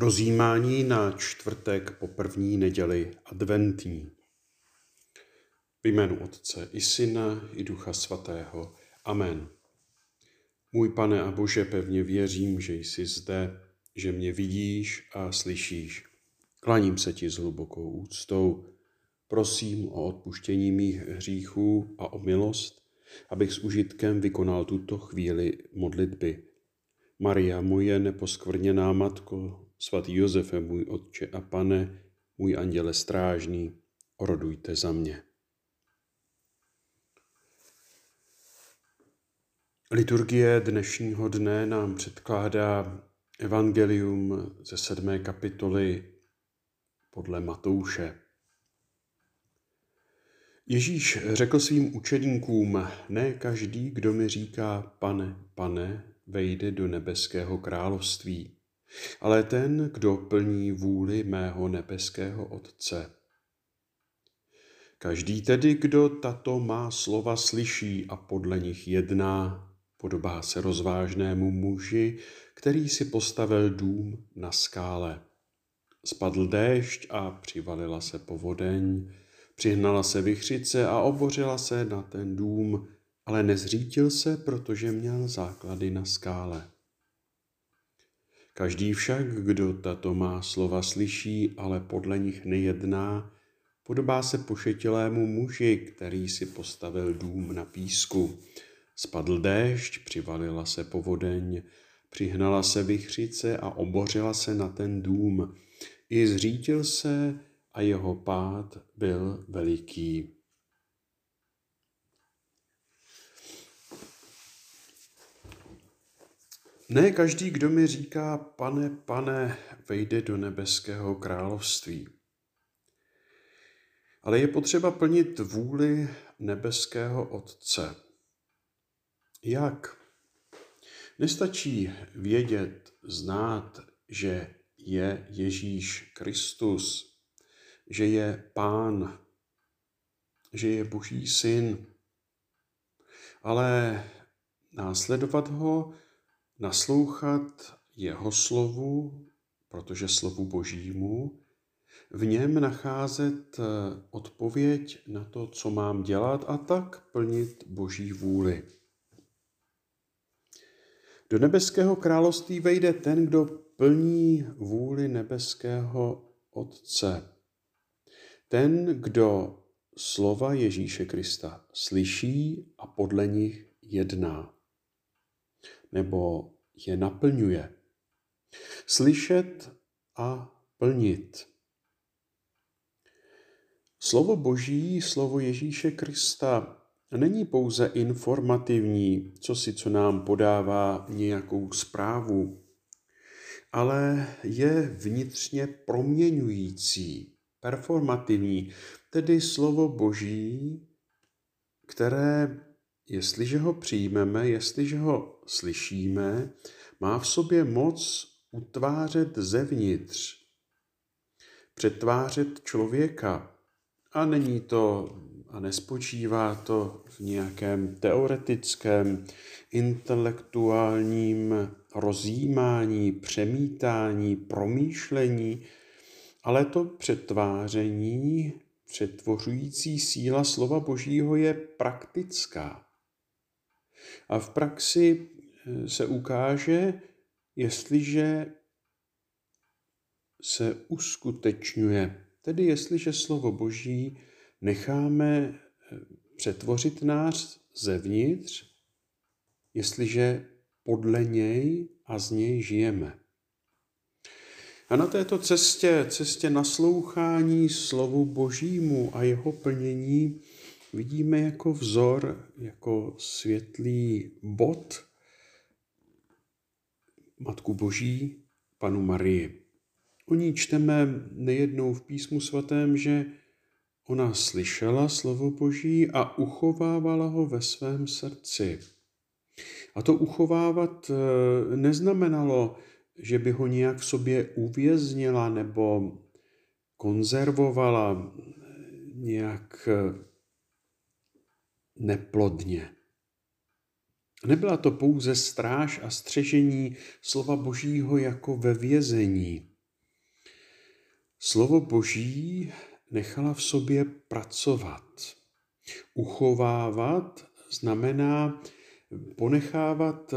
Rozjímání na čtvrtek po první neděli adventní. V jménu Otce i Syna i Ducha Svatého. Amen. Můj pane a Bože, pevně věřím, že jsi zde, že mě vidíš a slyšíš. Klaním se ti s hlubokou úctou. Prosím o odpuštění mých hříchů a o milost, abych s užitkem vykonal tuto chvíli modlitby. Maria, moje neposkvrněná matko, Svatý Josefe, můj Otče a Pane, můj anděle strážný, orodujte za mě. Liturgie dnešního dne nám předkládá evangelium ze sedmé kapitoly podle Matouše. Ježíš řekl svým učedníkům, ne každý, kdo mi říká pane, pane, vejde do nebeského království, ale ten, kdo plní vůli mého nebeského Otce. Každý tedy, kdo tato má slova slyší a podle nich jedná, podobá se rozvážnému muži, který si postavil dům na skále. Spadl déšť a přivalila se povodeň, přihnala se vychřice a obořila se na ten dům, ale nezřítil se, protože měl základy na skále. Každý však, kdo tato má slova slyší, ale podle nich nejedná, podobá se pošetilému muži, který si postavil dům na písku. Spadl déšť, přivalila se povodeň, přihnala se vychřice a obořila se na ten dům. I zřítil se a jeho pád byl veliký. Ne každý, kdo mi říká, pane, pane, vejde do nebeského království. Ale je potřeba plnit vůli nebeského Otce. Jak? Nestačí vědět, znát, že je Ježíš Kristus, že je Pán, že je Boží syn, ale následovat ho naslouchat jeho slovu, protože slovu božímu, v něm nacházet eh, odpověď na to, co mám dělat a tak plnit boží vůli. Do nebeského království vejde ten, kdo plní vůli nebeského Otce. Ten, kdo slova Ježíše Krista slyší a podle nich jedná nebo je naplňuje. Slyšet a plnit. Slovo Boží, slovo Ježíše Krista není pouze informativní, co si co nám podává nějakou zprávu, ale je vnitřně proměňující, performativní, tedy slovo Boží, které jestliže ho přijmeme, jestliže ho slyšíme, má v sobě moc utvářet zevnitř, přetvářet člověka. A není to a nespočívá to v nějakém teoretickém, intelektuálním rozjímání, přemítání, promýšlení, ale to přetváření, přetvořující síla slova Božího je praktická. A v praxi se ukáže, jestliže se uskutečňuje, tedy jestliže slovo Boží necháme eh, přetvořit nás zevnitř, jestliže podle něj a z něj žijeme. A na této cestě, cestě naslouchání slovu Božímu a jeho plnění, vidíme jako vzor, jako světlý bod Matku Boží, Panu Marii. O ní čteme nejednou v písmu svatém, že ona slyšela slovo Boží a uchovávala ho ve svém srdci. A to uchovávat eh, neznamenalo, že by ho nějak v sobě uvěznila nebo konzervovala nějak eh, neplodně. Nebyla to pouze stráž a střežení slova Božího jako ve vězení, Slovo Boží nechala v sobě pracovat. Uchovávat znamená ponechávat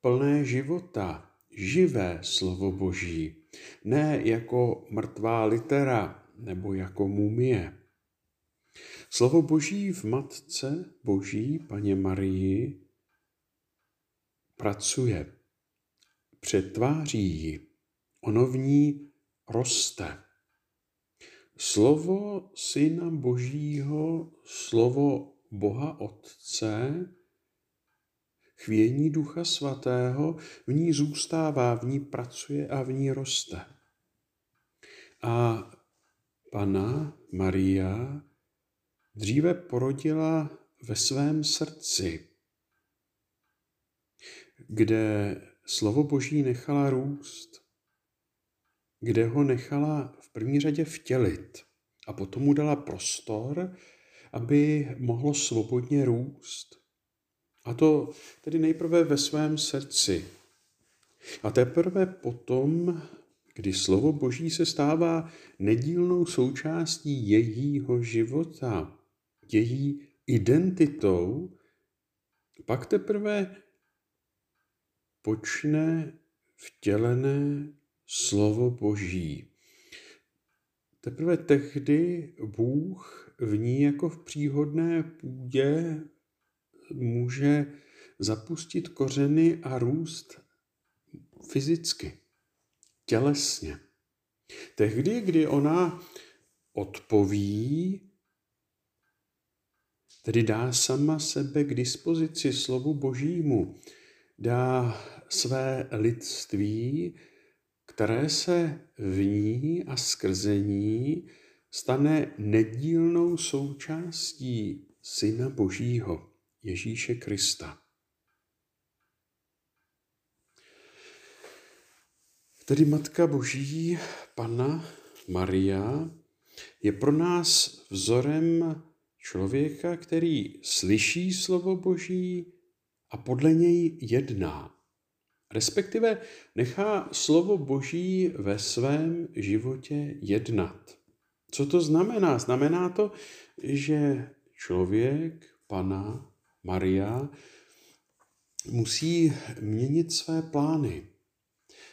plné života, živé slovo Boží, ne jako mrtvá litera nebo jako mumie. Slovo Boží v Matce Boží, Paně Marii, pracuje, přetváří ji, ono v ní roste. Slovo Syna Božího, slovo Boha Otce, chvění Ducha Svatého v ní zůstává, v ní pracuje a v ní roste. A Pana Maria dříve porodila ve svém srdci, kde slovo Boží nechala růst, kde ho nechala v první řadě vtělit a potom mu dala prostor, aby mohlo svobodně růst. A to tedy nejprve ve svém srdci. A teprve potom, kdy slovo Boží se stává nedílnou součástí jejího života, její identitou, pak teprve počne vtělené slovo Boží. Teprve tehdy Bůh v ní jako v příhodné půdě může zapustit kořeny a růst fyzicky, tělesně. Tehdy, kdy ona odpoví, tedy dá sama sebe k dispozici slovu Božímu, dá své lidství, které se v ní a skrze ní stane nedílnou součástí Syna Božího, Ježíše Krista. Tedy Matka Boží, Pana Maria, je pro nás vzorem člověka, který slyší slovo Boží a podle něj jedná. Respektive nechá slovo Boží ve svém životě jednat. Co to znamená? Znamená to, že člověk, pana Maria, musí měnit své plány.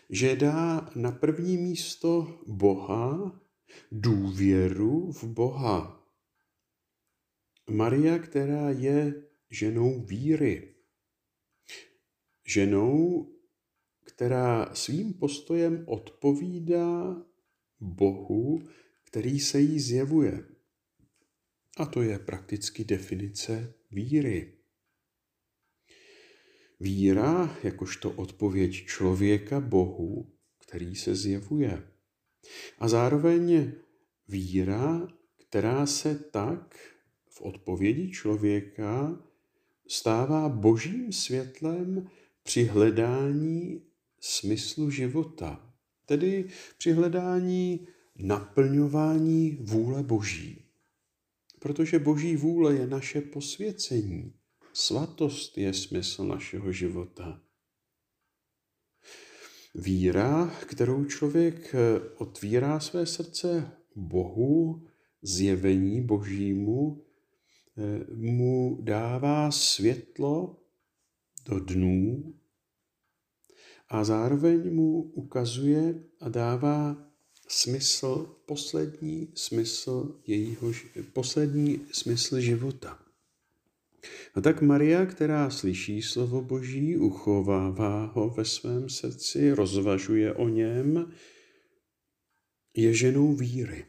Že dá na první místo Boha, důvěru v Boha. Maria, která je ženou víry, ženou, která svým postojem odpovídá Bohu, který se jí zjevuje. A to je prakticky definice víry. Víra jakožto odpověď člověka Bohu, který se zjevuje. A zároveň víra, která se tak v odpovědi člověka stává božím světlem při hledání smyslu života, tedy při hledání naplňování vůle Boží. Protože Boží vůle je naše posvěcení, svatost je smysl našeho života. Víra, kterou člověk otvírá své srdce Bohu, zjevení Božímu, mu dává světlo do dnů a zároveň mu ukazuje a dává smysl, poslední smysl jejího, poslední smysl života. A tak Maria, která slyší slovo Boží, uchovává ho ve svém srdci, rozvažuje o něm, je ženou víry.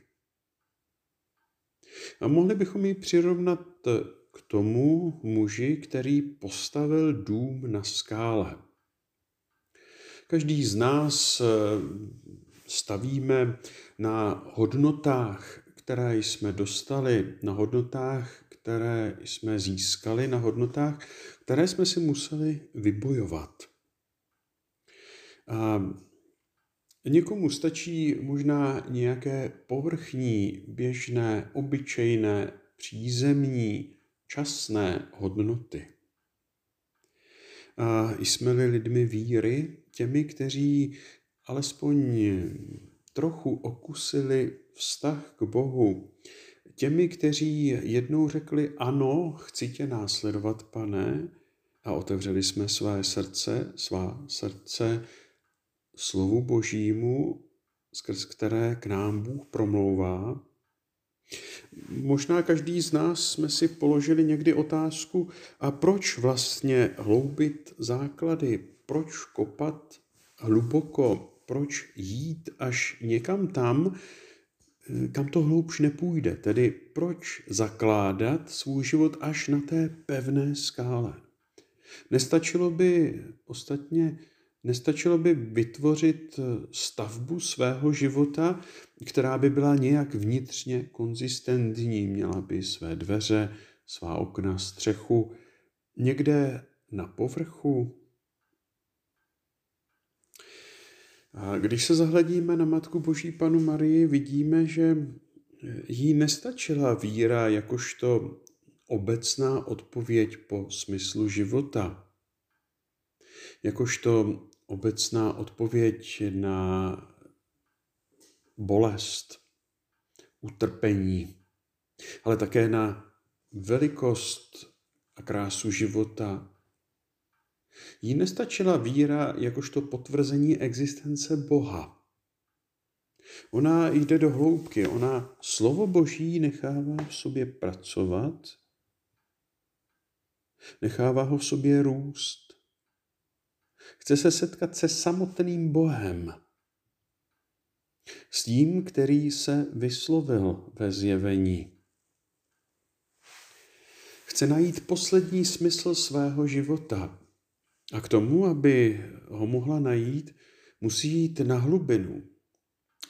A mohli bychom ji přirovnat k tomu muži, který postavil dům na skále. Každý z nás eh, stavíme na hodnotách, které jsme dostali, na hodnotách, které jsme získali, na hodnotách, které jsme si museli vybojovat. A někomu stačí možná nějaké povrchní, běžné, obyčejné, přízemní, časné hodnoty. A jsme-li lidmi víry, těmi, kteří alespoň trochu okusili vztah k Bohu, těmi, kteří jednou řekli ano, chci tě následovat, pane, a otevřeli jsme své srdce, svá srdce slovu božímu, skrz které k nám Bůh promlouvá. Možná každý z nás jsme si položili někdy otázku, a proč vlastně hloubit základy, proč kopat hluboko, proč jít až někam tam, kam to hloubš nepůjde, tedy proč zakládat svůj život až na té pevné skále. Nestačilo by ostatně Nestačilo by vytvořit stavbu svého života, která by byla nějak vnitřně konzistentní, měla by své dveře, svá okna, střechu, někde na povrchu. A když se zahledíme na Matku Boží Panu Marii, vidíme, že jí nestačila víra jakožto obecná odpověď po smyslu života, jakožto obecná odpověď na bolest, utrpení, ale také na velikost a krásu života. Jí nestačila víra jakožto potvrzení existence Boha. Ona jde do hloubky, ona slovo Boží nechává v sobě pracovat, nechává ho v sobě růst. Chce se setkat se samotným Bohem. S tím, který se vyslovil ve zjevení. Chce najít poslední smysl svého života. A k tomu, aby ho mohla najít, musí jít na hlubinu.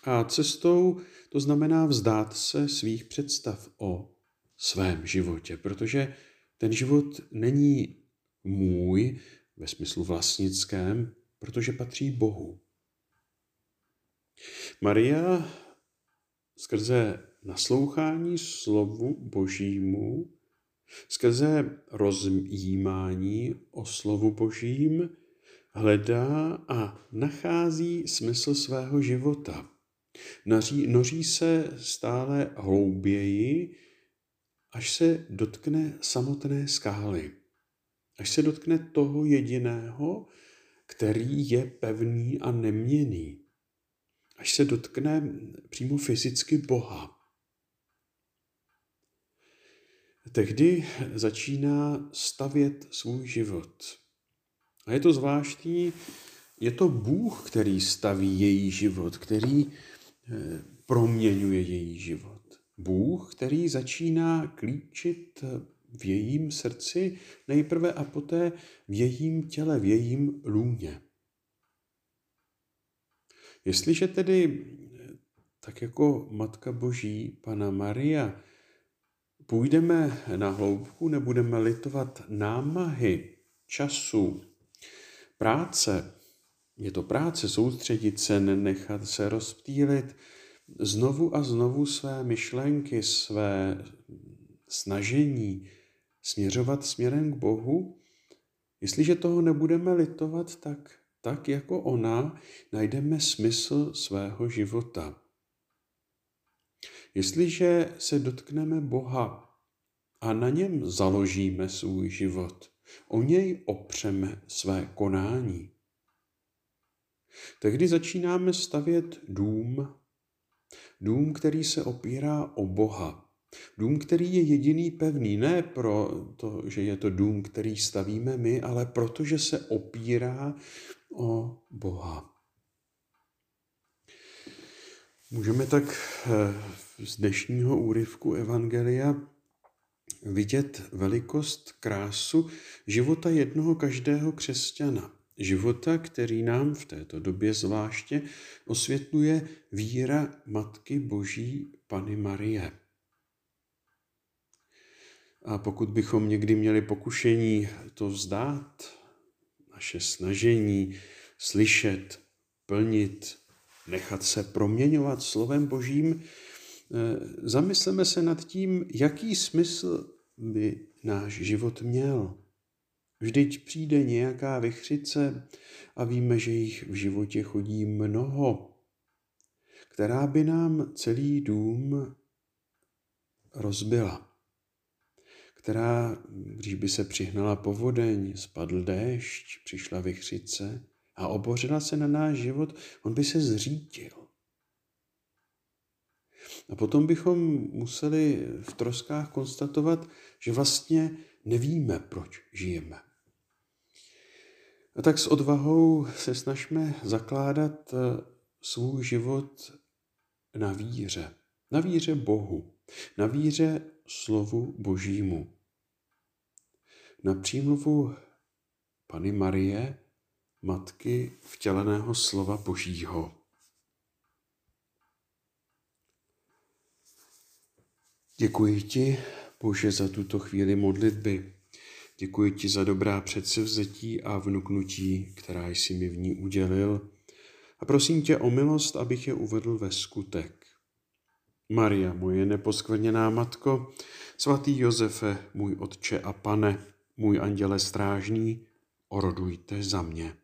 A cestou to znamená vzdát se svých představ o svém životě, protože ten život není můj, ve smyslu vlastnickém, protože patří Bohu. Maria skrze naslouchání slovu Božímu, skrze rozjímání o slovu Božím, hledá a nachází smysl svého života. Naří, noří se stále hlouběji, až se dotkne samotné skály až se dotkne toho jediného, který je pevný a neměný. Až se dotkne přímo fyzicky Boha. Tehdy začíná stavět svůj život. A je to zvláštní, je to Bůh, který staví její život, který eh, proměňuje její život. Bůh, který začíná klíčit v jejím srdci nejprve a poté v jejím těle, v jejím lůně. Jestliže tedy tak jako Matka Boží, Pana Maria, půjdeme na hloubku, nebudeme litovat námahy, času, práce, je to práce soustředit se, nenechat se rozptýlit, znovu a znovu své myšlenky, své snažení, směřovat směrem k Bohu, jestliže toho nebudeme litovat, tak, tak jako ona najdeme smysl svého života. Jestliže se dotkneme Boha a na něm založíme svůj život, o něj opřeme své konání, tehdy začínáme stavět dům, dům, který se opírá o Boha, Dům, který je jediný pevný, ne pro to, že je to dům, který stavíme my, ale protože se opírá o Boha. Můžeme tak eh, z dnešního úryvku Evangelia vidět velikost, krásu života jednoho každého křesťana. Života, který nám v této době zvláště osvětluje víra Matky Boží Pany Marie. A pokud bychom někdy měli pokušení to vzdát, naše snažení slyšet, plnit, nechat se proměňovat slovem Božím, eh, zamysleme se nad tím, jaký smysl by náš život měl. Vždyť přijde nějaká vychřice a víme, že jich v životě chodí mnoho, která by nám celý dům rozbila. Která, když by se přihnala povodeň, spadl déšť, přišla vychřice a obořila se na náš život, on by se zřítil. A potom bychom museli v troskách konstatovat, že vlastně nevíme, proč žijeme. A tak s odvahou se snažíme zakládat eh, svůj život na víře. Na víře Bohu. Na víře slovu Božímu. Na přímluvu Pany Marie, matky vtěleného slova Božího. Děkuji ti, Bože, za tuto chvíli modlitby. Děkuji ti za dobrá předsevzetí a vnuknutí, která jsi mi v ní udělil. A prosím tě o milost, abych je uvedl ve skutek. Maria, moje neposkvrněná matko, svatý Josefe, můj otče a pane, můj anděle strážný, orodujte za mě.